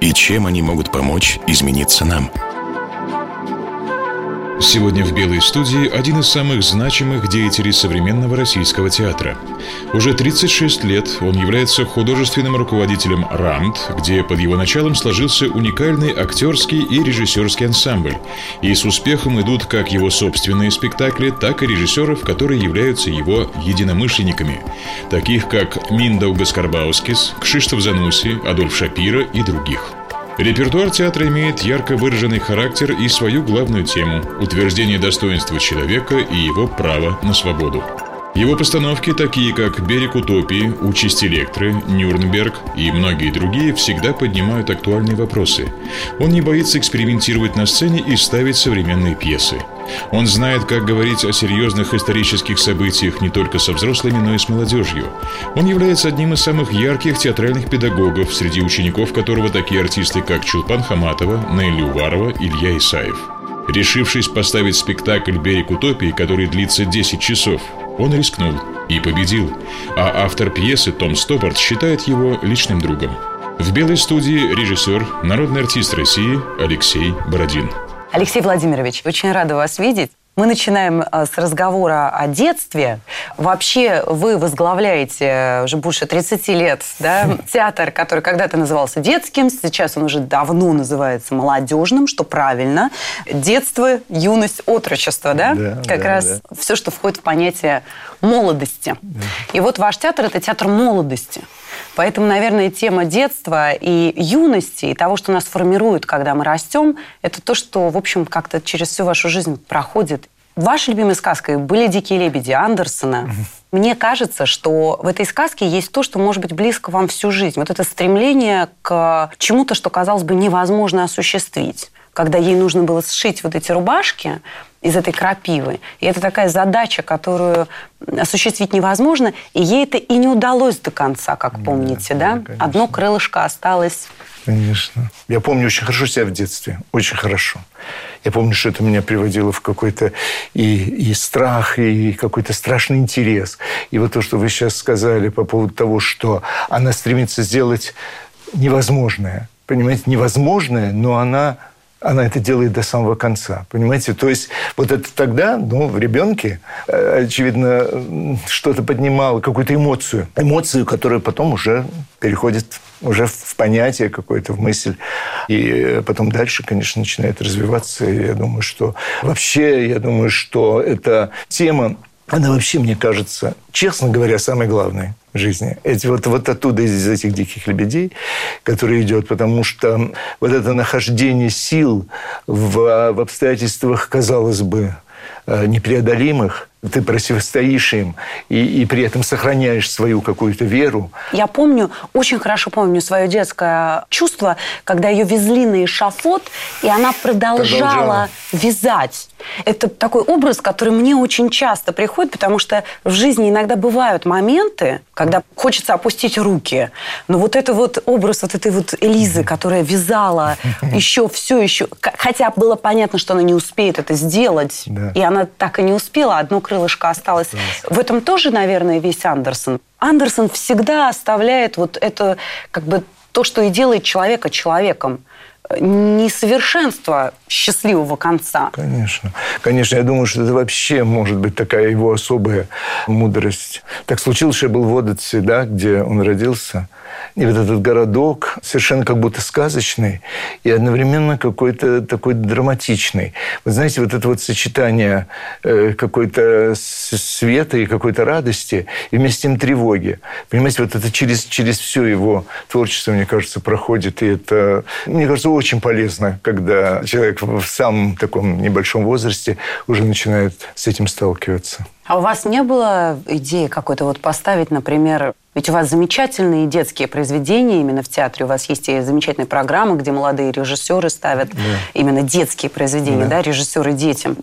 и чем они могут помочь измениться нам. Сегодня в «Белой студии» один из самых значимых деятелей современного российского театра. Уже 36 лет он является художественным руководителем «РАМТ», где под его началом сложился уникальный актерский и режиссерский ансамбль. И с успехом идут как его собственные спектакли, так и режиссеров, которые являются его единомышленниками, таких как Миндау Гаскарбаускис, Кшиштоф Зануси, Адольф Шапира и других. Репертуар театра имеет ярко выраженный характер и свою главную тему – утверждение достоинства человека и его права на свободу. Его постановки, такие как «Берег утопии», «Участь Электры», «Нюрнберг» и многие другие, всегда поднимают актуальные вопросы. Он не боится экспериментировать на сцене и ставить современные пьесы. Он знает, как говорить о серьезных исторических событиях не только со взрослыми, но и с молодежью. Он является одним из самых ярких театральных педагогов, среди учеников которого такие артисты, как Чулпан Хаматова, Нелли Уварова, Илья Исаев. Решившись поставить спектакль «Берег утопии», который длится 10 часов, он рискнул и победил, а автор пьесы Том Стоппорт считает его личным другом. В «Белой студии» режиссер, народный артист России Алексей Бородин. Алексей Владимирович, очень рада вас видеть. Мы начинаем э, с разговора о детстве. Вообще вы возглавляете уже больше 30 лет да, театр, который когда-то назывался детским, сейчас он уже давно называется молодежным, что правильно. Детство, юность, отрочество, да? да как да, раз да. все, что входит в понятие молодости. Да. И вот ваш театр – это театр молодости. Поэтому, наверное, тема детства и юности, и того, что нас формирует, когда мы растем, это то, что, в общем, как-то через всю вашу жизнь проходит. Вашей любимой сказкой были «Дикие лебеди» Андерсона. Мне кажется, что в этой сказке есть то, что может быть близко вам всю жизнь. Вот это стремление к чему-то, что, казалось бы, невозможно осуществить когда ей нужно было сшить вот эти рубашки из этой крапивы. И это такая задача, которую осуществить невозможно, и ей это и не удалось до конца, как помните, да? да? Одно крылышко осталось. Конечно. Я помню очень хорошо себя в детстве, очень хорошо. Я помню, что это меня приводило в какой-то и, и страх, и какой-то страшный интерес. И вот то, что вы сейчас сказали по поводу того, что она стремится сделать невозможное. Понимаете, невозможное, но она она это делает до самого конца, понимаете? То есть вот это тогда, ну, в ребенке, э, очевидно, что-то поднимало, какую-то эмоцию. Эмоцию, которая потом уже переходит уже в понятие какое-то, в мысль. И потом дальше, конечно, начинает развиваться. И я думаю, что вообще, я думаю, что эта тема она вообще, мне кажется, честно говоря, самое главное в жизни. Эти вот, вот оттуда, из этих диких лебедей, который идет, потому что вот это нахождение сил в, в обстоятельствах, казалось бы, э, непреодолимых, ты противостоишь им и, и при этом сохраняешь свою какую-то веру. Я помню, очень хорошо помню свое детское чувство, когда ее везли на эшафот, и она продолжала, продолжала. вязать. Это такой образ, который мне очень часто приходит, потому что в жизни иногда бывают моменты, когда хочется опустить руки. Но вот это вот образ вот этой вот Элизы, которая вязала еще все еще, хотя было понятно, что она не успеет это сделать, да. и она так и не успела, одно крылышко осталось. В этом тоже, наверное, весь Андерсон. Андерсон всегда оставляет вот это, как бы, то, что и делает человека человеком несовершенство счастливого конца. Конечно. Конечно, я думаю, что это вообще может быть такая его особая мудрость. Так случилось, что я был в Одессе, да, где он родился. И вот этот городок совершенно как будто сказочный и одновременно какой-то такой драматичный. Вы знаете, вот это вот сочетание э, какой-то света и какой-то радости и вместе с тем тревоги. Понимаете, вот это через, через все его творчество, мне кажется, проходит. И это, мне кажется, очень полезно, когда человек в самом таком небольшом возрасте уже начинает с этим сталкиваться. А у вас не было идеи какой-то вот поставить, например, ведь у вас замечательные детские произведения именно в театре. У вас есть и замечательные программы, где молодые режиссеры ставят да. именно детские произведения, да. да, режиссеры детям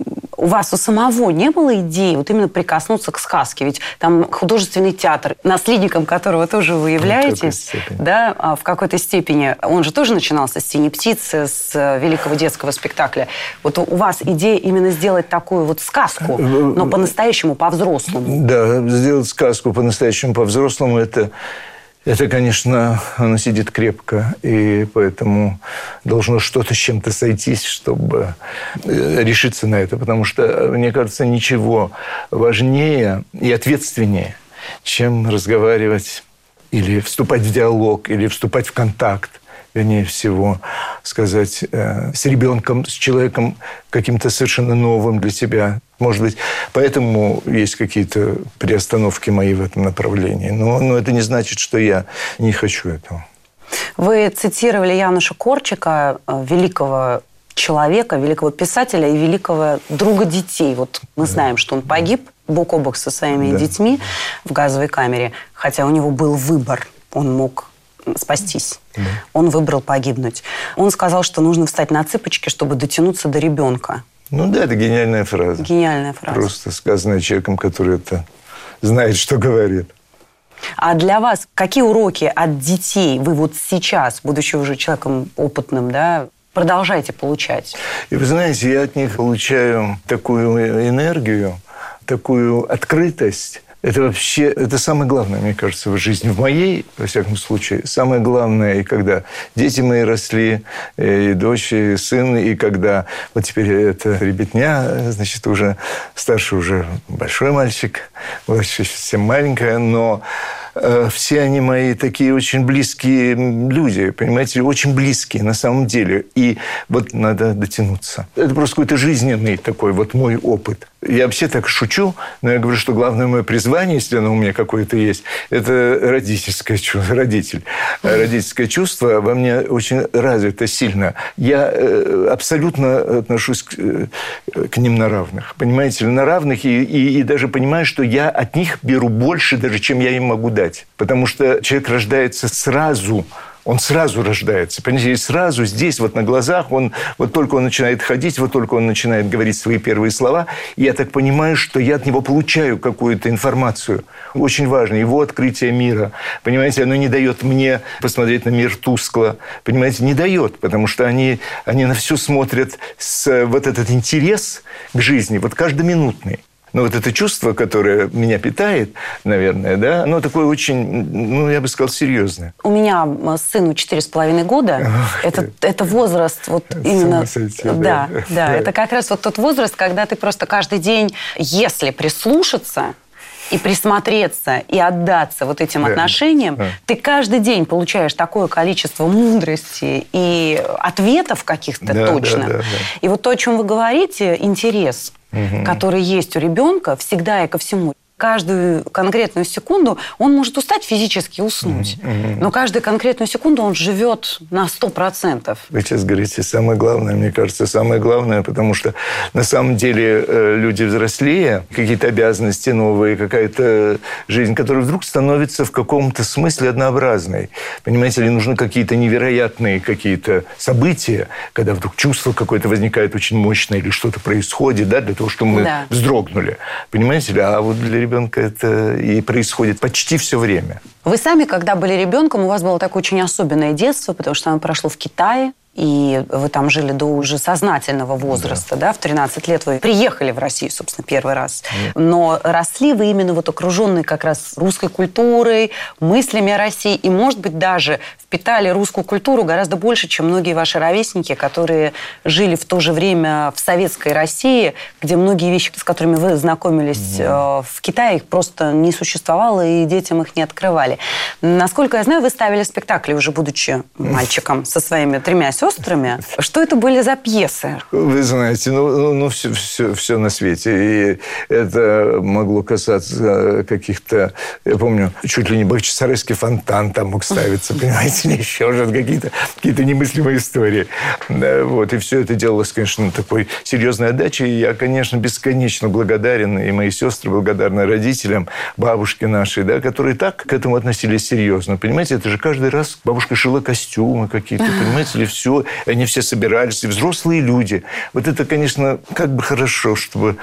у вас у самого не было идеи вот именно прикоснуться к сказке? Ведь там художественный театр, наследником которого тоже вы являетесь, да, а в какой-то степени. Он же тоже начинался с «Тени птицы», с э, великого детского спектакля. Вот у вас идея именно сделать такую вот сказку, но по-настоящему, по-взрослому. Да, сделать сказку по-настоящему, по-взрослому – это это, конечно, оно сидит крепко, и поэтому должно что-то с чем-то сойтись, чтобы э, решиться на это. Потому что, мне кажется, ничего важнее и ответственнее, чем разговаривать или вступать в диалог, или вступать в контакт вернее всего, сказать, э, с ребенком, с человеком каким-то совершенно новым для себя. Может быть, поэтому есть какие-то приостановки мои в этом направлении. Но, но это не значит, что я не хочу этого. Вы цитировали Януша Корчика, э, великого человека, великого писателя и великого друга детей. Вот мы знаем, что он погиб бок о бок со своими да. детьми в газовой камере, хотя у него был выбор. Он мог спастись. Да. Он выбрал погибнуть. Он сказал, что нужно встать на цыпочки, чтобы дотянуться до ребенка. Ну да, это гениальная фраза. Гениальная фраза. Просто сказанная человеком, который это знает, что говорит. А для вас какие уроки от детей вы вот сейчас, будучи уже человеком опытным, да, продолжаете получать? И вы знаете, я от них получаю такую энергию, такую открытость, это вообще, это самое главное, мне кажется, в жизни. В моей, во всяком случае, самое главное, и когда дети мои росли, и дочь, и сын, и когда вот теперь это ребятня, значит, уже старший уже большой мальчик, младший совсем маленькая, но Э, все они мои такие очень близкие люди, понимаете, очень близкие на самом деле. И вот надо дотянуться. Это просто какой-то жизненный такой вот мой опыт. Я вообще так шучу, но я говорю, что главное мое призвание, если оно у меня какое-то есть, это родительское чувство, родитель. Родительское чувство во мне очень развито сильно. Я э, абсолютно отношусь к, э, к ним на равных. Понимаете, на равных и, и, и даже понимаю, что я от них беру больше, даже чем я им могу дать. Потому что человек рождается сразу он сразу рождается. Понимаете, и сразу здесь, вот на глазах, он, вот только он начинает ходить, вот только он начинает говорить свои первые слова, я так понимаю, что я от него получаю какую-то информацию. Очень важно. Его открытие мира. Понимаете, оно не дает мне посмотреть на мир тускло. Понимаете, не дает, потому что они, они на все смотрят с вот этот интерес к жизни, вот каждоминутный. Но вот это чувство, которое меня питает, наверное, да, оно такое очень, ну, я бы сказал, серьезное. У меня сыну четыре с половиной года. это, это возраст вот это именно... Сойти, да, да, да, да. Это как раз вот тот возраст, когда ты просто каждый день, если прислушаться, и присмотреться, и отдаться вот этим да. отношениям, да. ты каждый день получаешь такое количество мудрости и ответов каких-то да, точно. Да, да, да. И вот то, о чем вы говорите, интерес, угу. который есть у ребенка всегда и ко всему каждую конкретную секунду он может устать физически уснуть. Mm-hmm. Но каждую конкретную секунду он живет на 100%. Вы сейчас говорите самое главное, мне кажется, самое главное, потому что на самом деле э, люди взрослее, какие-то обязанности новые, какая-то жизнь, которая вдруг становится в каком-то смысле однообразной. Понимаете, ли нужны какие-то невероятные какие-то события, когда вдруг чувство какое-то возникает очень мощное или что-то происходит, да, для того, чтобы мы да. вздрогнули. Понимаете ли? А вот для ребенка это и происходит почти все время. Вы сами, когда были ребенком, у вас было такое очень особенное детство, потому что оно прошло в Китае, и вы там жили до уже сознательного возраста, да, да в 13 лет вы приехали в Россию, собственно, первый раз. Нет. Но росли вы именно вот окруженные как раз русской культурой, мыслями о России, и, может быть, даже впитали русскую культуру гораздо больше, чем многие ваши ровесники, которые жили в то же время в советской России, где многие вещи, с которыми вы знакомились. Э, в Китае, их просто не существовало, и детям их не открывали. Насколько я знаю, вы ставили спектакли, уже будучи мальчиком, со своими тремя сестрами. Что это были за пьесы? Вы знаете, ну, ну, ну все, все, все на свете. И это могло касаться каких-то... Я помню, чуть ли не Бахчисарайский фонтан там мог ставиться, понимаете? Еще что-то, какие-то какие немыслимые истории. Вот. И все это делалось, конечно, такой серьезной отдачей. И я, конечно, бесконечно благодарен, и мои сестры благодарны родителям, бабушке нашей, да, которые так к этому относились серьезно. Понимаете, это же каждый раз бабушка шила костюмы какие-то, понимаете, или все. Они все собирались, и взрослые люди. Вот это, конечно, как бы хорошо, чтобы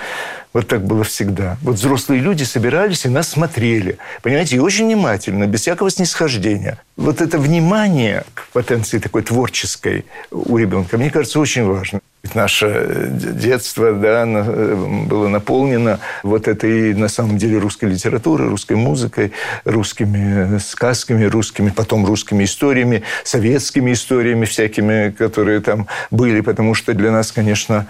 вот так было всегда. Вот взрослые люди собирались и нас смотрели. Понимаете, и очень внимательно, без всякого снисхождения. Вот это внимание к потенции такой творческой у ребенка, мне кажется, очень важно. Ведь наше детство да, было наполнено вот этой, на самом деле, русской литературой, русской музыкой, русскими сказками, русскими, потом русскими историями, советскими историями всякими, которые там были, потому что для нас, конечно,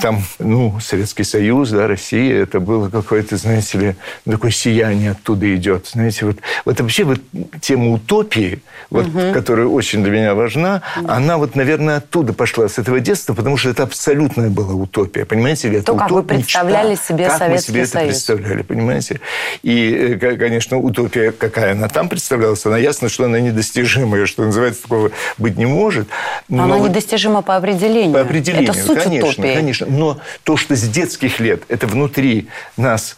там, ну, Советский Союз, да, Россия, это было какое-то, знаете ли, такое сияние оттуда идет. Знаете, вот, вот вообще вот тема утопии, вот, угу. которая очень для меня важна, угу. она вот, наверное, оттуда пошла, с этого детства, потому что это абсолютная была утопия, понимаете? ли? То, это как утоп... вы представляли мечта, себе как Советский мы себе Союз. это представляли, понимаете? И, э, конечно, утопия, какая она там представлялась, она ясно, что она недостижимая, что называется, такого быть не может. Но она недостижима по определению. По определению, это суть конечно. утопии конечно. Но то, что с детских лет это внутри нас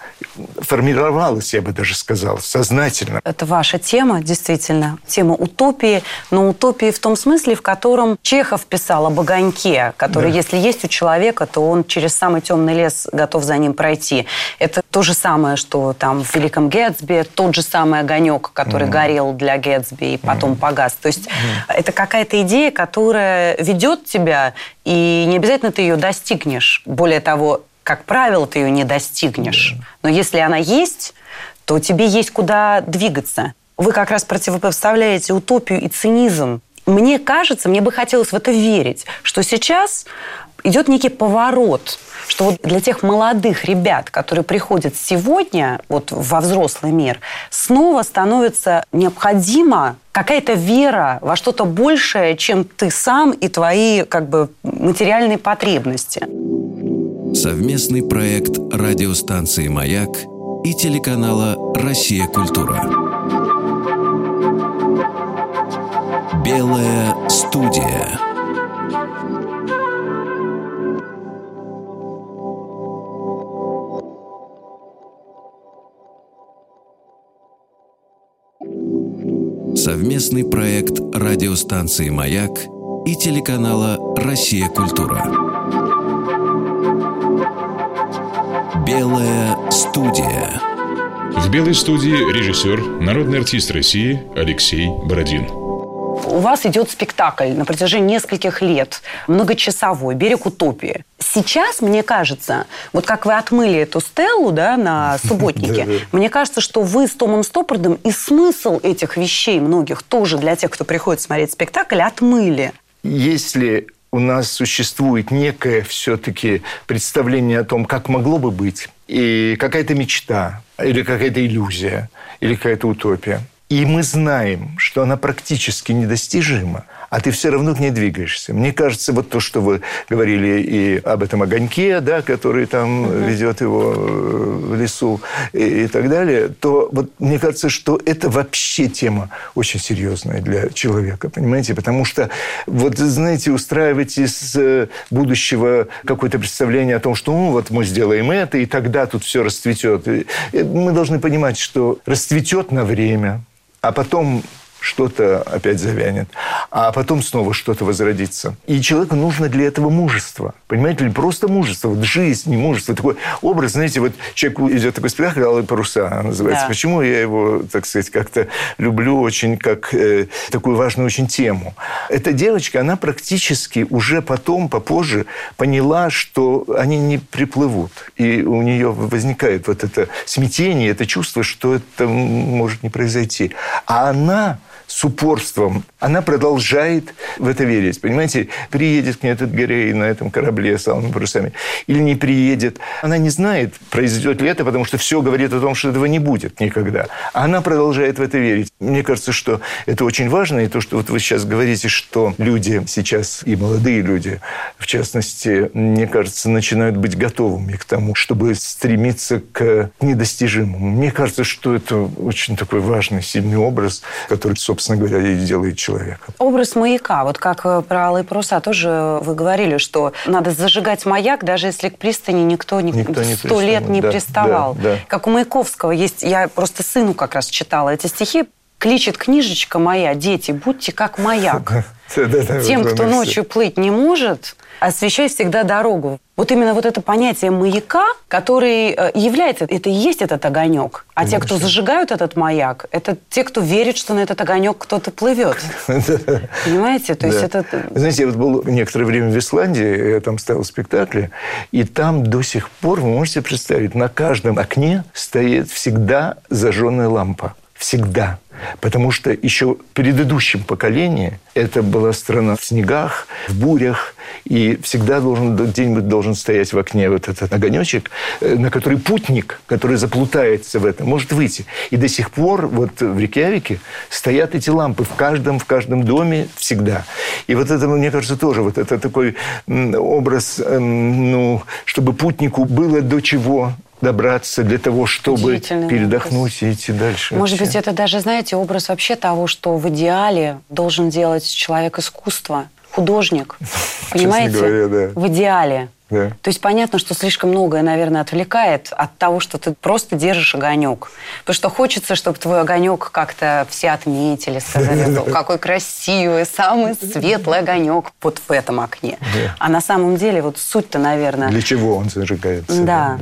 формировалось, я бы даже сказал, сознательно. Это ваша тема, действительно, тема утопии, но утопии в том смысле, в котором Чехов писал об огоньке, который, да. если есть у человека, то он через самый темный лес готов за ним пройти. Это то же самое, что там в «Великом Гэтсби», тот же самый огонек, который mm. горел для Гэтсби и потом mm. погас. То есть mm. это какая-то идея, которая ведет тебя, и не обязательно ты ее достигнешь. Более того, как правило, ты ее не достигнешь. Но если она есть, то тебе есть куда двигаться. Вы как раз противопоставляете утопию и цинизм. Мне кажется, мне бы хотелось в это верить, что сейчас идет некий поворот, что вот для тех молодых ребят, которые приходят сегодня вот во взрослый мир, снова становится необходима какая-то вера во что-то большее, чем ты сам и твои как бы материальные потребности. Совместный проект радиостанции «Маяк» и телеканала «Россия. Культура». Белая студия. Совместный проект радиостанции «Маяк» и телеканала «Россия. Культура». Белая студия. В белой студии режиссер, народный артист России Алексей Бородин. У вас идет спектакль на протяжении нескольких лет, многочасовой, «Берег утопии». Сейчас, мне кажется, вот как вы отмыли эту стелу да, на субботнике, мне кажется, что вы с Томом Стоппардом и смысл этих вещей многих тоже для тех, кто приходит смотреть спектакль, отмыли. Если у нас существует некое все-таки представление о том, как могло бы быть, и какая-то мечта, или какая-то иллюзия, или какая-то утопия. И мы знаем, что она практически недостижима а ты все равно к ней двигаешься. Мне кажется, вот то, что вы говорили и об этом огоньке, да, который там угу. ведет его э, в лесу и, и так далее, то вот мне кажется, что это вообще тема очень серьезная для человека, понимаете? Потому что, вот, знаете, устраивать из э, будущего какое-то представление о том, что, ну, вот мы сделаем это, и тогда тут все расцветет. Мы должны понимать, что расцветет на время, а потом что-то опять завянет, а потом снова что-то возродится. И человеку нужно для этого мужество. Понимаете ли? Просто мужество. Вот жизнь, не мужество. Такой образ, знаете, вот человек идет такой спектакль «Алые паруса» называется. Да. Почему я его, так сказать, как-то люблю очень как э, такую важную очень тему. Эта девочка, она практически уже потом, попозже, поняла, что они не приплывут. И у нее возникает вот это смятение, это чувство, что это может не произойти. А она с упорством, она продолжает в это верить. Понимаете, приедет к ней этот Герей на этом корабле с алыми парусами или не приедет. Она не знает, произойдет ли это, потому что все говорит о том, что этого не будет никогда. А она продолжает в это верить. Мне кажется, что это очень важно. И то, что вот вы сейчас говорите, что люди сейчас, и молодые люди, в частности, мне кажется, начинают быть готовыми к тому, чтобы стремиться к недостижимому. Мне кажется, что это очень такой важный, сильный образ, который, собственно, собственно говоря, и делает человека. Образ маяка. Вот как э, про Алые паруса тоже вы говорили, что надо зажигать маяк, даже если к пристани никто, никто сто лет не да, приставал. Да, да. Как у Маяковского есть, я просто сыну как раз читала эти стихи, кличет книжечка моя, дети, будьте как маяк. Тем, кто ночью плыть не может, освещай всегда дорогу. Вот именно вот это понятие маяка, который э, является, это и есть этот огонек. А Конечно. те, кто зажигают этот маяк, это те, кто верит, что на этот огонек кто-то плывет. Понимаете? То есть это... Знаете, я вот был некоторое время в Исландии, я там ставил спектакли, и там до сих пор, вы можете представить, на каждом окне стоит всегда зажженная лампа. Всегда. Потому что еще в предыдущем поколении это была страна в снегах, в бурях, и всегда должен, где-нибудь должен стоять в окне вот этот огонечек, э, на который путник, который заплутается в этом, может выйти. И до сих пор вот в Рейкьявике стоят эти лампы в каждом, в каждом доме всегда. И вот это, мне кажется, тоже вот это такой образ, эм, ну, чтобы путнику было до чего добраться для того, чтобы передохнуть и идти дальше. Может вообще. быть, это даже, знаете, образ вообще того, что в идеале должен делать человек искусства, художник. Понимаете? Говоря, да. В идеале. Да. То есть понятно, что слишком многое, наверное, отвлекает от того, что ты просто держишь огонек. Потому что хочется, чтобы твой огонек как-то все отметили, сказали, какой красивый, самый светлый огонек вот в этом окне. А на самом деле вот суть-то, наверное... Для чего он зажигается? Да.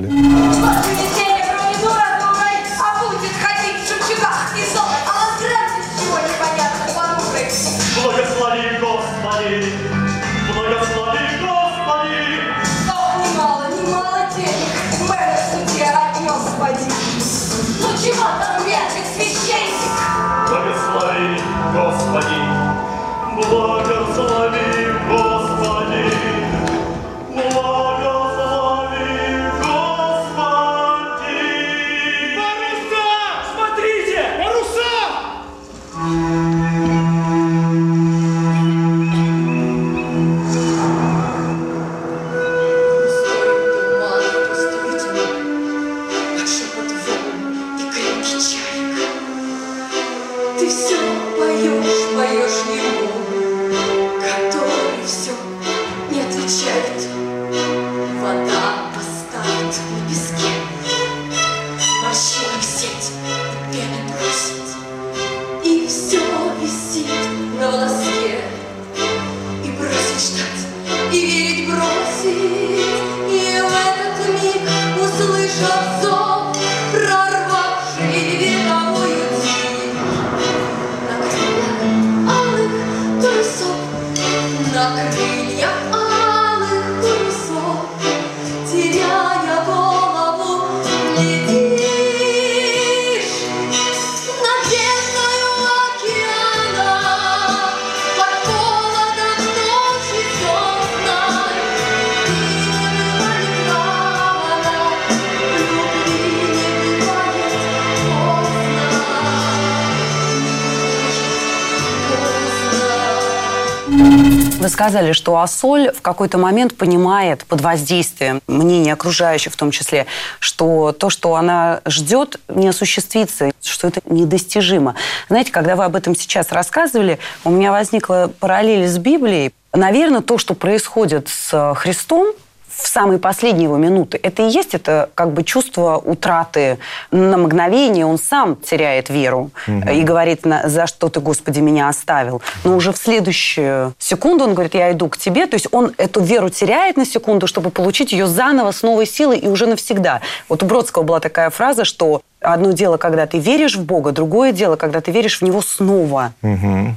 Сказали, что Ассоль в какой-то момент понимает под воздействием мнения окружающих в том числе, что то, что она ждет, не осуществится, что это недостижимо. Знаете, когда вы об этом сейчас рассказывали, у меня возникла параллель с Библией. Наверное, то, что происходит с Христом, в самые последние его минуты. Это и есть это как бы чувство утраты. На мгновение он сам теряет веру угу. и говорит, за что ты, Господи, меня оставил. Но уже в следующую секунду он говорит, я иду к тебе. То есть он эту веру теряет на секунду, чтобы получить ее заново с новой силой и уже навсегда. Вот у Бродского была такая фраза, что одно дело, когда ты веришь в Бога, другое дело, когда ты веришь в Него снова. Угу.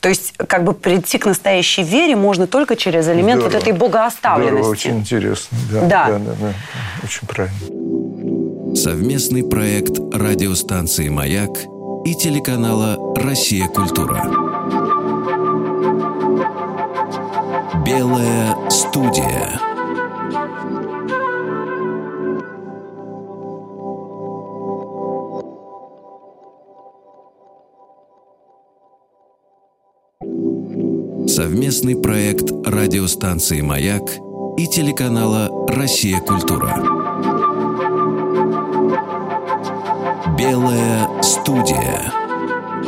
То есть как бы прийти к настоящей вере можно только через элемент Здорово. вот этой богооставленности. Здорово, очень интересно. Да, да. Да, да, да. Очень правильно. Совместный проект радиостанции «Маяк» и телеканала «Россия. Культура». Белая студия. Совместный проект радиостанции «Маяк» и телеканала «Россия. Культура». Белая студия.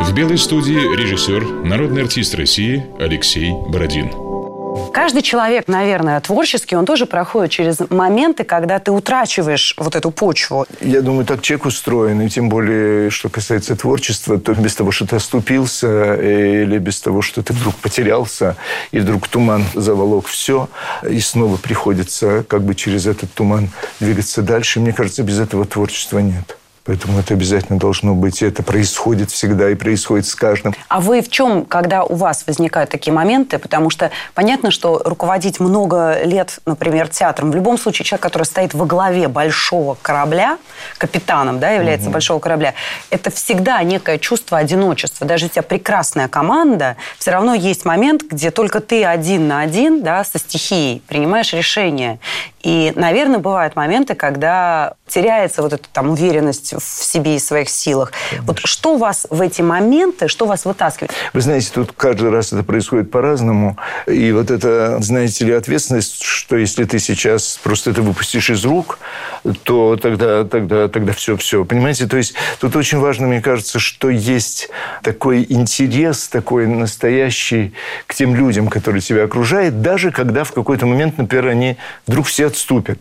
В белой студии режиссер, народный артист России Алексей Бородин. Каждый человек, наверное, творческий, он тоже проходит через моменты, когда ты утрачиваешь вот эту почву. Я думаю, так человек устроен, и тем более, что касается творчества, то без того, что ты оступился, или без того, что ты вдруг потерялся, и вдруг туман заволок все, и снова приходится как бы через этот туман двигаться дальше. Мне кажется, без этого творчества нет. Поэтому это обязательно должно быть. И это происходит всегда и происходит с каждым. А вы в чем, когда у вас возникают такие моменты? Потому что понятно, что руководить много лет, например, театром, в любом случае человек, который стоит во главе большого корабля, капитаном, да, является угу. большого корабля, это всегда некое чувство одиночества. Даже у тебя прекрасная команда, все равно есть момент, где только ты один на один, да, со стихией принимаешь решение. И, наверное, бывают моменты, когда теряется вот эта там уверенность в себе и своих силах. Конечно. Вот что у вас в эти моменты, что вас вытаскивает? Вы знаете, тут каждый раз это происходит по-разному. И вот это, знаете ли, ответственность, что если ты сейчас просто это выпустишь из рук, то тогда, тогда, тогда все, все. Понимаете? То есть тут очень важно, мне кажется, что есть такой интерес, такой настоящий к тем людям, которые тебя окружают, даже когда в какой-то момент, например, они вдруг все отступят.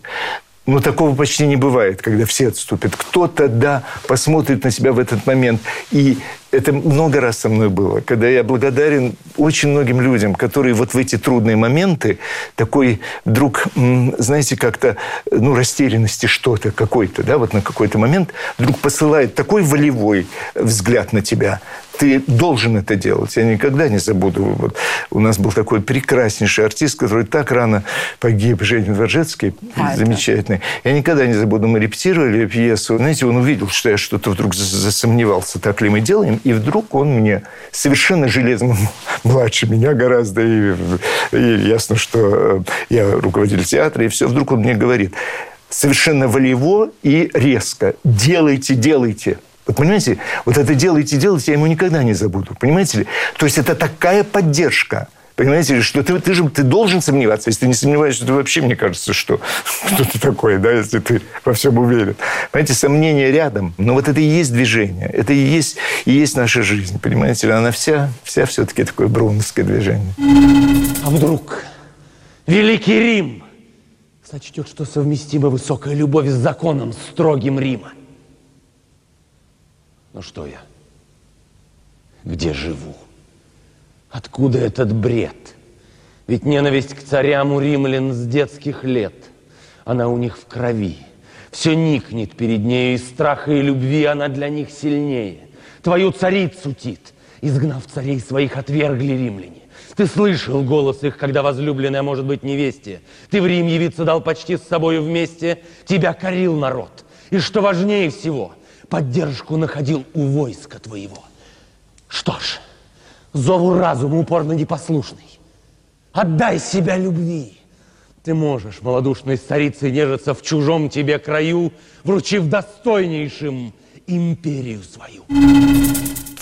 Но такого почти не бывает, когда все отступят. Кто-то, да, посмотрит на себя в этот момент и это много раз со мной было, когда я благодарен очень многим людям, которые вот в эти трудные моменты такой вдруг, знаете, как-то, ну, растерянности что-то какой-то, да, вот на какой-то момент вдруг посылает такой волевой взгляд на тебя. Ты должен это делать. Я никогда не забуду. Вот у нас был такой прекраснейший артист, который так рано погиб, Женя Дворжецкий, а, замечательный. Это... Я никогда не забуду. Мы репетировали пьесу. Знаете, он увидел, что я что-то вдруг засомневался, так ли мы делаем. И вдруг он мне совершенно железно младше меня гораздо, и, и ясно, что э, я руководитель театра, и все. Вдруг он мне говорит совершенно волево и резко «делайте, делайте». Вот понимаете, вот это «делайте, делайте» я ему никогда не забуду. Понимаете ли? То есть это такая поддержка – Понимаете, что ты, ты же ты должен сомневаться. Если ты не сомневаешься, то вообще, мне кажется, что кто ты такой, да, если ты во всем уверен. Понимаете, сомнение рядом, но вот это и есть движение. Это и есть, и есть наша жизнь, понимаете? Она вся, вся все-таки такое броуновское движение. А вдруг Великий Рим сочтет, что совместима высокая любовь с законом строгим Рима? Ну что я? Где живу? Откуда этот бред? Ведь ненависть к царям у римлян с детских лет. Она у них в крови. Все никнет перед ней, из страха и любви она для них сильнее. Твою царицу, Тит, изгнав царей своих, отвергли римляне. Ты слышал голос их, когда возлюбленная может быть невесте. Ты в Рим явиться дал почти с собою вместе. Тебя корил народ. И что важнее всего, поддержку находил у войска твоего. Что ж, зову разума упорно непослушный. Отдай себя любви. Ты можешь, малодушной старицей, нежиться в чужом тебе краю, вручив достойнейшим империю свою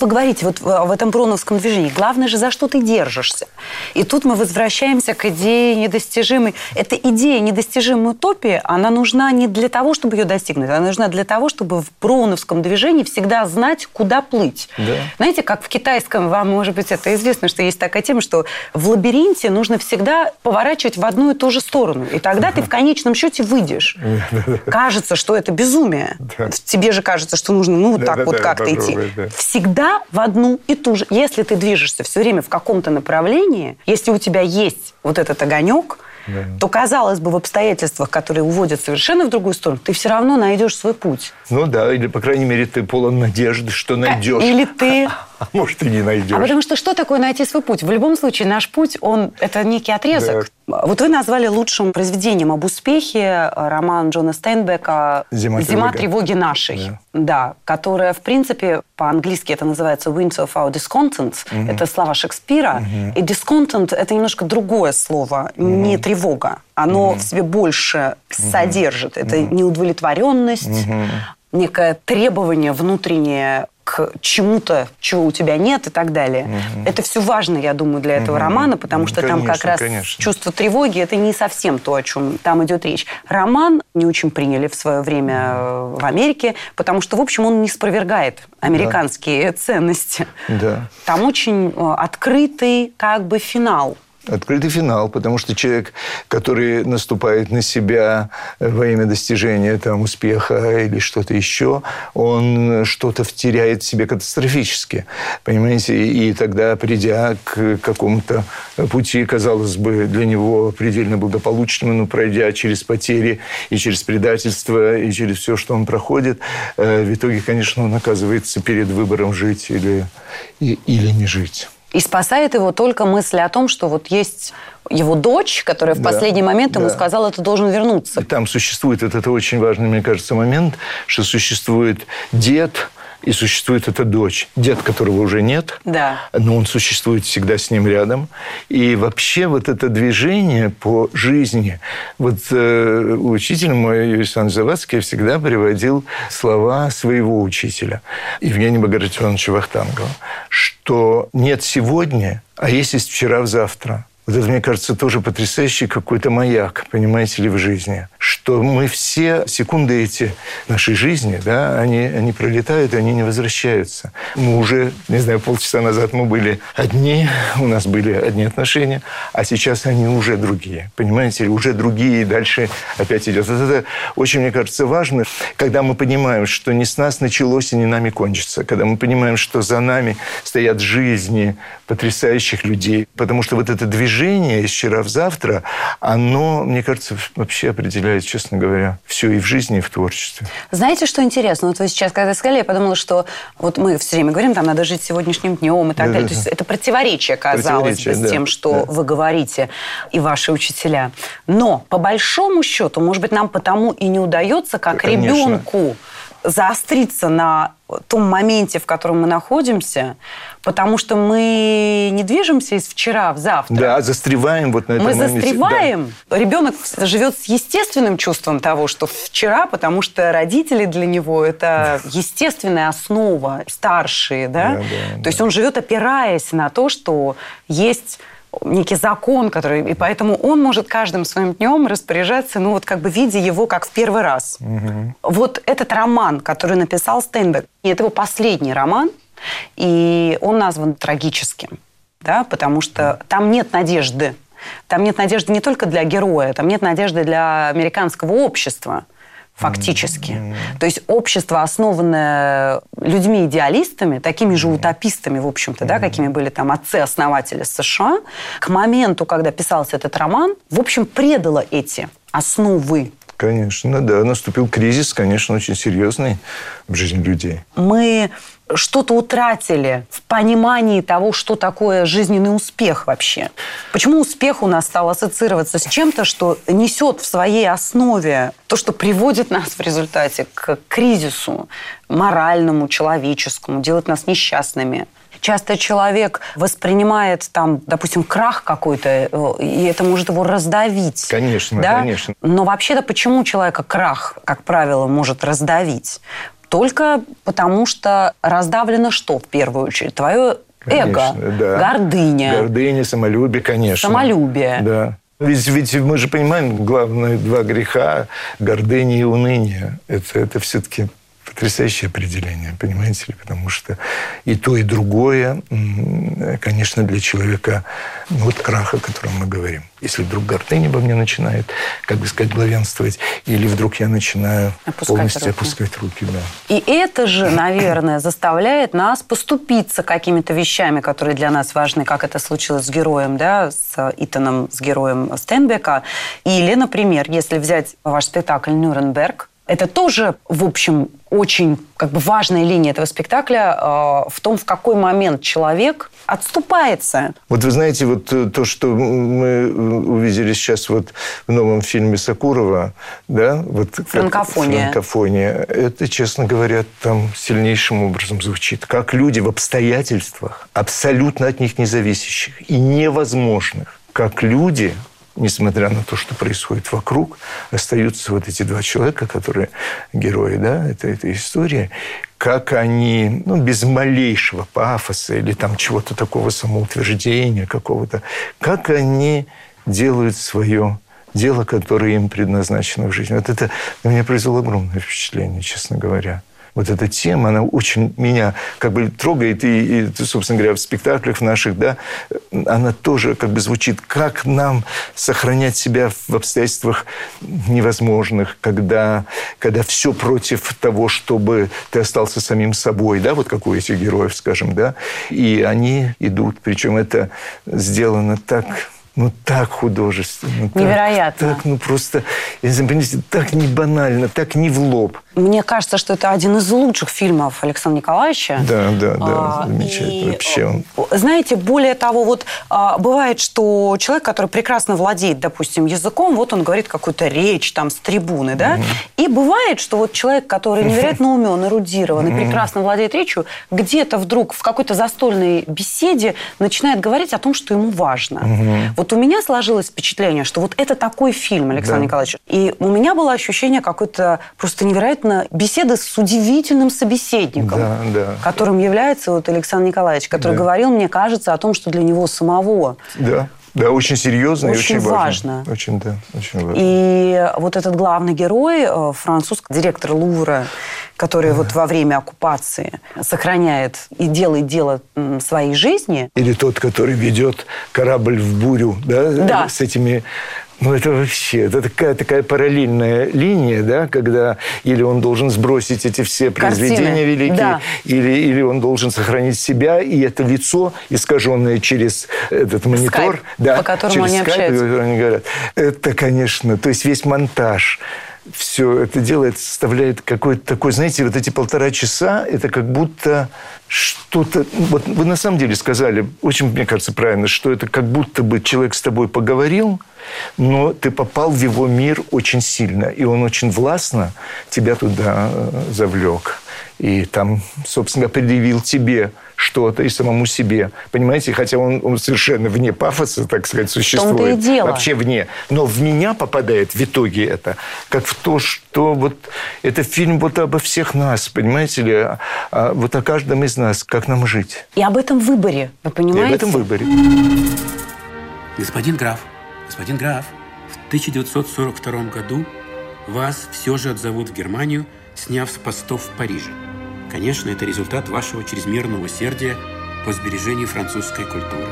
вы говорите вот в этом броновском движении, главное же, за что ты держишься. И тут мы возвращаемся к идее недостижимой. Эта идея недостижимой утопии, она нужна не для того, чтобы ее достигнуть, она нужна для того, чтобы в броуновском движении всегда знать, куда плыть. Да. Знаете, как в китайском, вам, может быть, это известно, что есть такая тема, что в лабиринте нужно всегда поворачивать в одну и ту же сторону. И тогда ты в конечном счете выйдешь. Кажется, что это безумие. Тебе же кажется, что нужно, ну, так вот как-то идти. Всегда в одну и ту же. Если ты движешься все время в каком-то направлении, если у тебя есть вот этот огонек, да. то, казалось бы, в обстоятельствах, которые уводят совершенно в другую сторону, ты все равно найдешь свой путь. Ну да, или, по крайней мере, ты полон надежды, что найдешь. Или ты... А может, и не найдешь. А потому что что такое найти свой путь? В любом случае, наш путь, он это некий отрезок. Да. Вот вы назвали лучшим произведением об успехе роман Джона Стейнбека «Зима, Зима тревоги нашей». Да. да, которая, в принципе, по-английски это называется «Winter of our discontent». Угу. Это слова Шекспира. Угу. И discontent – это немножко другое слово, угу. не тревога. Оно угу. в себе больше угу. содержит. Это угу. неудовлетворенность, угу. Некое требование внутреннее к чему-то, чего у тебя нет и так далее. Угу. Это все важно, я думаю, для этого угу. романа, потому что конечно, там как раз конечно. чувство тревоги, это не совсем то, о чем там идет речь. Роман не очень приняли в свое время в Америке, потому что, в общем, он не спровергает американские да. ценности. Да. Там очень э, открытый как бы финал. Открытый финал, потому что человек, который наступает на себя во имя достижения там, успеха или что-то еще, он что-то втеряет в себе катастрофически. Понимаете? И тогда, придя к какому-то пути, казалось бы, для него предельно благополучному, но пройдя через потери и через предательство, и через все, что он проходит, э, в итоге, конечно, он оказывается перед выбором жить или, или не жить. И спасает его только мысль о том, что вот есть его дочь, которая в да, последний момент ему да. сказала, ты должен вернуться. И там существует, вот это очень важный, мне кажется, момент, что существует дед, и существует эта дочь, дед которого уже нет, да. но он существует всегда с ним рядом. И вообще вот это движение по жизни, вот э, учитель мой, Юрий Александрович Завадский, всегда приводил слова своего учителя, Евгения Багратионовича Вахтангова, что нет сегодня, а есть есть вчера в завтра. Вот это, мне кажется, тоже потрясающий какой-то маяк, понимаете ли, в жизни. Что мы все, секунды эти нашей жизни, да, они, они пролетают, и они не возвращаются. Мы уже, не знаю, полчаса назад мы были одни, у нас были одни отношения, а сейчас они уже другие, понимаете ли, уже другие, и дальше опять идет. Вот это очень, мне кажется, важно, когда мы понимаем, что не с нас началось и не нами кончится, когда мы понимаем, что за нами стоят жизни потрясающих людей, потому что вот это движение движение из вчера в завтра, оно, мне кажется, вообще определяет, честно говоря, все и в жизни, и в творчестве. Знаете, что интересно? Вот вы сейчас, когда сказали, я подумала, что вот мы все время говорим, там надо жить сегодняшним днем и так да, далее. Да, То есть это противоречие, казалось противоречие, бы, с тем, что да. вы говорите и ваши учителя. Но, по большому счету, может быть, нам потому и не удается, как Конечно. ребенку заостриться на том моменте, в котором мы находимся, потому что мы не движемся из вчера в завтра. Да, застреваем вот на этом Мы моменте. застреваем. Да. Ребенок живет с естественным чувством того, что вчера, потому что родители для него это естественная основа, старшие, да? да, да То да. есть он живет опираясь на то, что есть некий закон, который... И поэтому он может каждым своим днем распоряжаться, ну, вот как бы видя его как в первый раз. Угу. Вот этот роман, который написал Стейнбек, это его последний роман, и он назван трагическим, да, потому что там нет надежды. Там нет надежды не только для героя, там нет надежды для американского общества фактически. Mm-hmm. То есть общество, основанное людьми-идеалистами, такими же утопистами, в общем-то, mm-hmm. да, какими были там отцы-основатели США, к моменту, когда писался этот роман, в общем, предало эти основы Конечно, да. Наступил кризис, конечно, очень серьезный в жизни людей. Мы что-то утратили в понимании того, что такое жизненный успех вообще. Почему успех у нас стал ассоциироваться с чем-то, что несет в своей основе то, что приводит нас в результате к кризису моральному, человеческому, делает нас несчастными? Часто человек воспринимает там, допустим, крах какой-то, э, и это может его раздавить. Конечно, да? конечно. Но вообще-то почему человека крах, как правило, может раздавить? Только потому, что раздавлено что в первую очередь? Твое эго, да. гордыня. Гордыня, самолюбие, конечно. Самолюбие. Да. Ведь, ведь мы же понимаем, главные два греха – гордыня и уныние. Это, это все-таки потрясающее определение, понимаете ли? Потому что и то, и другое, конечно, для человека, ну, вот крах, о котором мы говорим. Если вдруг гордыня во мне начинает, как бы сказать, главенствовать, или вдруг я начинаю опускать полностью руки. опускать руки. Да. И это же, наверное, заставляет нас поступиться какими-то вещами, которые для нас важны, как это случилось с героем, да, с Итаном, с героем Стенбека. Или, например, если взять ваш спектакль «Нюрнберг», это тоже, в общем, очень как бы важная линия этого спектакля э, в том, в какой момент человек отступается. Вот вы знаете, вот э, то, что мы увидели сейчас вот в новом фильме Сакурова, да, вот франкофония. франкофония, это, честно говоря, там сильнейшим образом звучит. Как люди в обстоятельствах, абсолютно от них независящих и невозможных, как люди несмотря на то, что происходит вокруг, остаются вот эти два человека, которые герои да, этой, этой истории, как они, ну, без малейшего пафоса или там чего-то такого самоутверждения какого-то, как они делают свое дело, которое им предназначено в жизни. Вот это на меня произвело огромное впечатление, честно говоря вот эта тема, она очень меня как бы трогает. И, и собственно говоря, в спектаклях наших, да, она тоже как бы звучит. Как нам сохранять себя в обстоятельствах невозможных, когда, когда все против того, чтобы ты остался самим собой, да, вот как у этих героев, скажем, да, и они идут. Причем это сделано так ну так художественно. Невероятно. Так, так ну просто, я не знаю, так не банально, так не в лоб. Мне кажется, что это один из лучших фильмов Александра Николаевича. Да, да, да, а, замечательно. И, Вообще он... Знаете, более того, вот а, бывает, что человек, который прекрасно владеет, допустим, языком, вот он говорит какую-то речь там с трибуны, да, угу. и бывает, что вот человек, который невероятно умен, эрудирован и прекрасно владеет речью, где-то вдруг в какой-то застольной беседе начинает говорить о том, что ему важно. Угу. Вот у меня сложилось впечатление, что вот это такой фильм, Александр да. Николаевич, и у меня было ощущение какой-то просто невероятно обязательно беседы с удивительным собеседником, да, да. которым является вот Александр Николаевич, который да. говорил, мне кажется, о том, что для него самого да. Да, очень серьезно очень и очень важно. важно. Очень, да, очень важно. И вот этот главный герой, э, французский директор Лувра, который вот во время оккупации сохраняет и делает дело своей жизни. Или тот, который ведет корабль в бурю, да, да. с этими ну, это вообще, это такая, такая параллельная линия, да, когда или он должен сбросить эти все произведения Картины. великие, да. или, или он должен сохранить себя, и это лицо, искаженное через этот монитор, Skype, да, по которому через они скайп, общаются. они говорят. Это, конечно, то есть весь монтаж, все это делает, составляет какой-то такой, знаете, вот эти полтора часа, это как будто что-то... Вот вы на самом деле сказали, очень, мне кажется, правильно, что это как будто бы человек с тобой поговорил, но ты попал в его мир очень сильно, и он очень властно тебя туда э, завлек. И там, собственно, предъявил тебе что-то и самому себе. Понимаете? Хотя он, он совершенно вне пафоса, так сказать, существует. И дело. Вообще вне. Но в меня попадает в итоге это, как в то, что вот это фильм вот обо всех нас, понимаете ли? А, а, вот о каждом из нас, как нам жить. И об этом выборе, вы понимаете? И об этом выборе. Господин граф, господин граф, в 1942 году вас все же отзовут в Германию, сняв с постов в Париже. Конечно, это результат вашего чрезмерного усердия по сбережению французской культуры.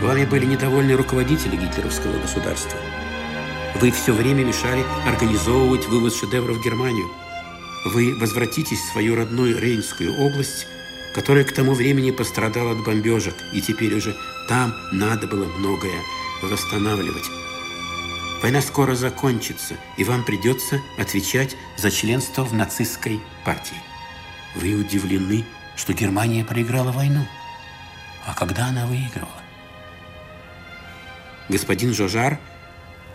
Вами были недовольны руководители гитлеровского государства. Вы все время мешали организовывать вывоз шедевров в Германию. Вы возвратитесь в свою родную Рейнскую область, которая к тому времени пострадала от бомбежек, и теперь уже там надо было многое восстанавливать. Война скоро закончится, и вам придется отвечать за членство в нацистской партии. Вы удивлены, что Германия проиграла войну. А когда она выигрывала? Господин Жожар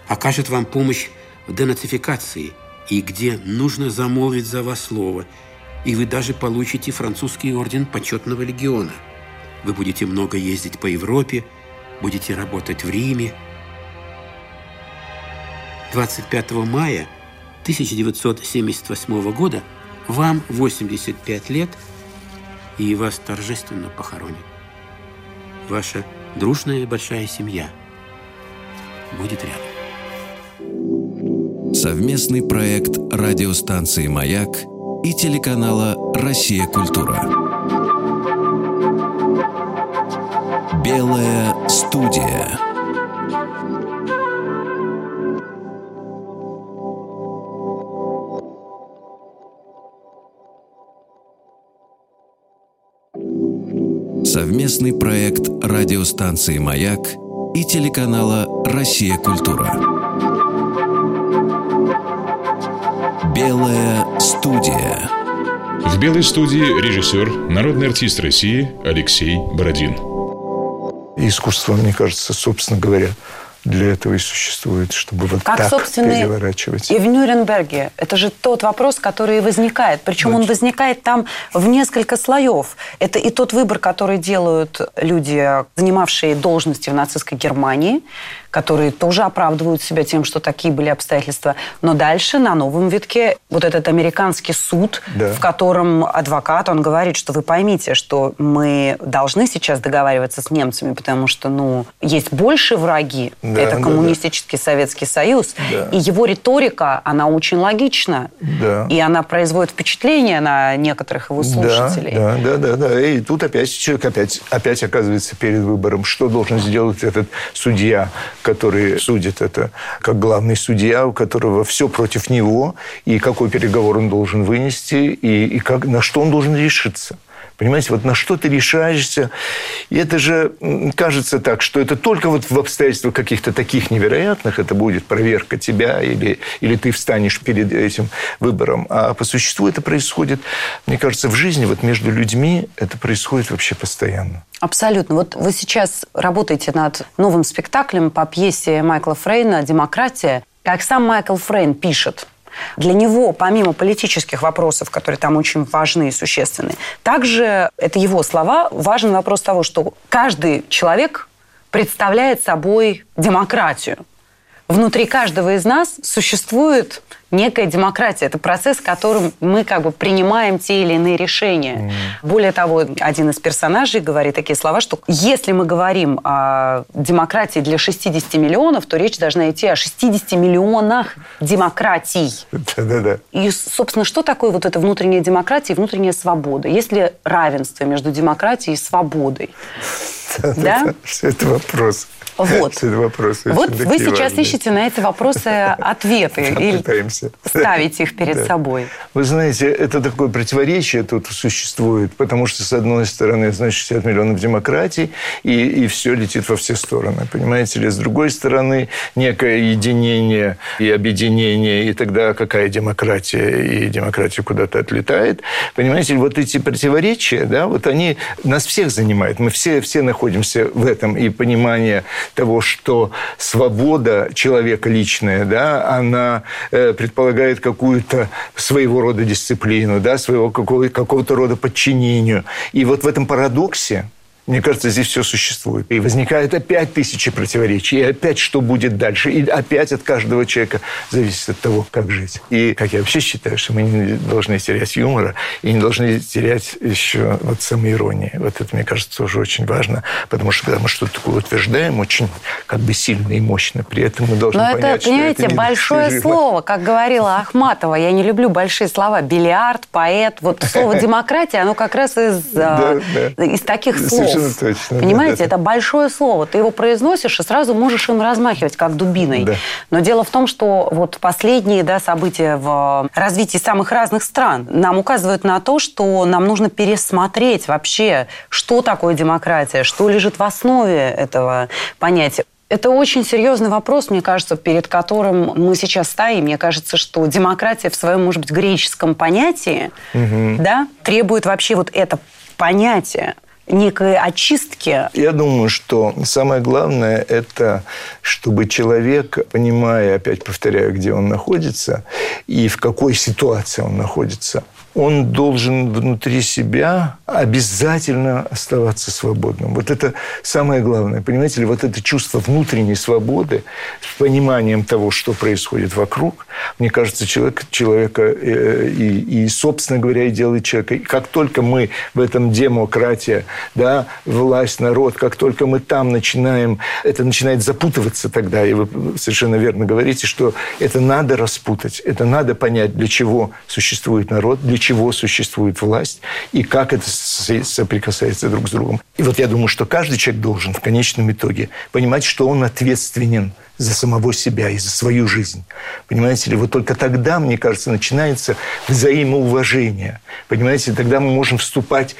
окажет вам помощь в денацификации и где нужно замолвить за вас слово, и вы даже получите французский орден почетного легиона. Вы будете много ездить по Европе, будете работать в Риме. 25 мая 1978 года вам 85 лет, и вас торжественно похоронят. Ваша дружная большая семья будет рядом. Совместный проект радиостанции «Маяк» и телеканала «Россия. Культура». Белая студия. Совместный проект радиостанции «Маяк» и телеканала «Россия. Культура». Белая студия. В «Белой студии» режиссер, народный артист России Алексей Бородин. Искусство, мне кажется, собственно говоря, для этого и существует, чтобы вот как, так собственно, переворачивать. И в Нюрнберге. Это же тот вопрос, который возникает. Причем Значит. он возникает там в несколько слоев. Это и тот выбор, который делают люди, занимавшие должности в нацистской Германии, которые тоже оправдывают себя тем, что такие были обстоятельства. Но дальше на новом витке вот этот американский суд, Да. в котором адвокат, он говорит, что вы поймите, что мы должны сейчас договариваться с немцами, потому что, ну, есть больше враги. Да, Это да, коммунистический Советский Союз. Да. И его риторика, она очень логична. Да. И она производит впечатление на некоторых его слушателей. Да, да, да, да, да. И тут опять человек опять, опять оказывается перед выбором, что должен сделать этот судья, который судит это, как главный судья, у которого все против него, и какой переговор он должен вынести, и, и как, на что он должен решиться. Понимаете, вот на что ты решаешься. И это же кажется так, что это только вот в обстоятельствах каких-то таких невероятных это будет проверка тебя или, или ты встанешь перед этим выбором. А по существу это происходит, мне кажется, в жизни, вот между людьми это происходит вообще постоянно. Абсолютно. Вот вы сейчас работаете над новым спектаклем по пьесе Майкла Фрейна «Демократия». Как сам Майкл Фрейн пишет, для него, помимо политических вопросов, которые там очень важны и существенны, также, это его слова, важен вопрос того, что каждый человек представляет собой демократию. Внутри каждого из нас существует некая демократия. Это процесс, которым мы как бы принимаем те или иные решения. Более того, один из персонажей говорит такие слова, что если мы говорим о демократии для 60 миллионов, то речь должна идти о 60 миллионах демократий. Да-да-да. И, собственно, что такое вот эта внутренняя демократия и внутренняя свобода? Есть ли равенство между демократией и свободой? Да? Все это вопрос. Вот. Все вопросы. Вот вы сейчас важные. ищете на эти вопросы ответы или Пытаемся. ставите их перед Да. собой. Вы знаете, это такое противоречие тут существует, потому что, с одной стороны, значит, 60 миллионов демократий, и, и все летит во все стороны, понимаете ли? С другой стороны, некое единение и объединение, и тогда какая демократия, и демократия куда-то отлетает. Понимаете ли, вот эти противоречия, да, вот они нас всех занимают. Мы все, все находимся в этом, и понимание того, что свобода человека личная, да, она э, предполагает какую-то своего рода дисциплину, да, своего какого- какого-то рода подчинению. И вот в этом парадоксе мне кажется, здесь все существует. И возникает опять тысячи противоречий. И опять что будет дальше. И опять от каждого человека зависит от того, как жить. И, как я вообще считаю, что мы не должны терять юмора и не должны терять еще вот самоиронии. Вот это, мне кажется, тоже очень важно. Потому что когда мы что-то такое утверждаем, очень как бы сильно и мощно, при этом мы должны Но это, понять, что понимаете, это большое недостижимо. слово, как говорила Ахматова. Я не люблю большие слова. Бильярд, поэт. Вот слово демократия, оно как раз из, а, из таких слов. Совершенно точно, да, Понимаете, да, да. это большое слово. Ты его произносишь и сразу можешь им размахивать, как дубиной. Да. Но дело в том, что вот последние да, события в развитии самых разных стран нам указывают на то, что нам нужно пересмотреть вообще, что такое демократия, что лежит в основе этого понятия. Это очень серьезный вопрос, мне кажется, перед которым мы сейчас стоим. Мне кажется, что демократия в своем, может быть, греческом понятии да, требует вообще вот это понятие некой очистки? Я думаю, что самое главное – это чтобы человек, понимая, опять повторяю, где он находится и в какой ситуации он находится, он должен внутри себя обязательно оставаться свободным. Вот это самое главное. Понимаете ли, вот это чувство внутренней свободы с пониманием того, что происходит вокруг, мне кажется, человек, человека э, и, и, собственно говоря, и делает человека. И как только мы в этом демократия, да, власть, народ, как только мы там начинаем, это начинает запутываться тогда, и вы совершенно верно говорите, что это надо распутать, это надо понять, для чего существует народ, для чего существует власть, и как это со- соприкасается друг с другом. И вот я думаю, что каждый человек должен в конечном итоге понимать, что он ответственен за самого себя и за свою жизнь. Понимаете ли, вот только тогда, мне кажется, начинается взаимоуважение. Понимаете, тогда мы можем вступать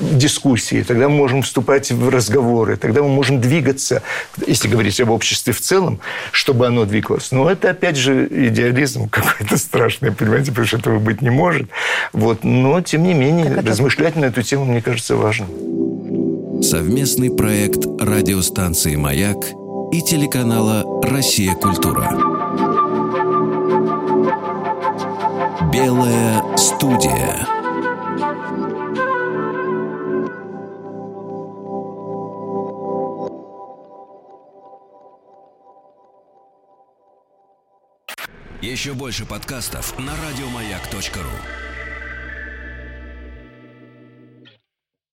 в дискуссии, тогда мы можем вступать в разговоры, тогда мы можем двигаться, если говорить об обществе в целом, чтобы оно двигалось. Но это, опять же, идеализм какой-то страшный, понимаете, потому что этого быть не может. Вот. Но, тем не менее, это- размышлять на эту тему, мне кажется, важно. Совместный проект радиостанции «Маяк» и телеканала «Россия. Культура». Белая студия. Еще больше подкастов на радиомаяк.ру.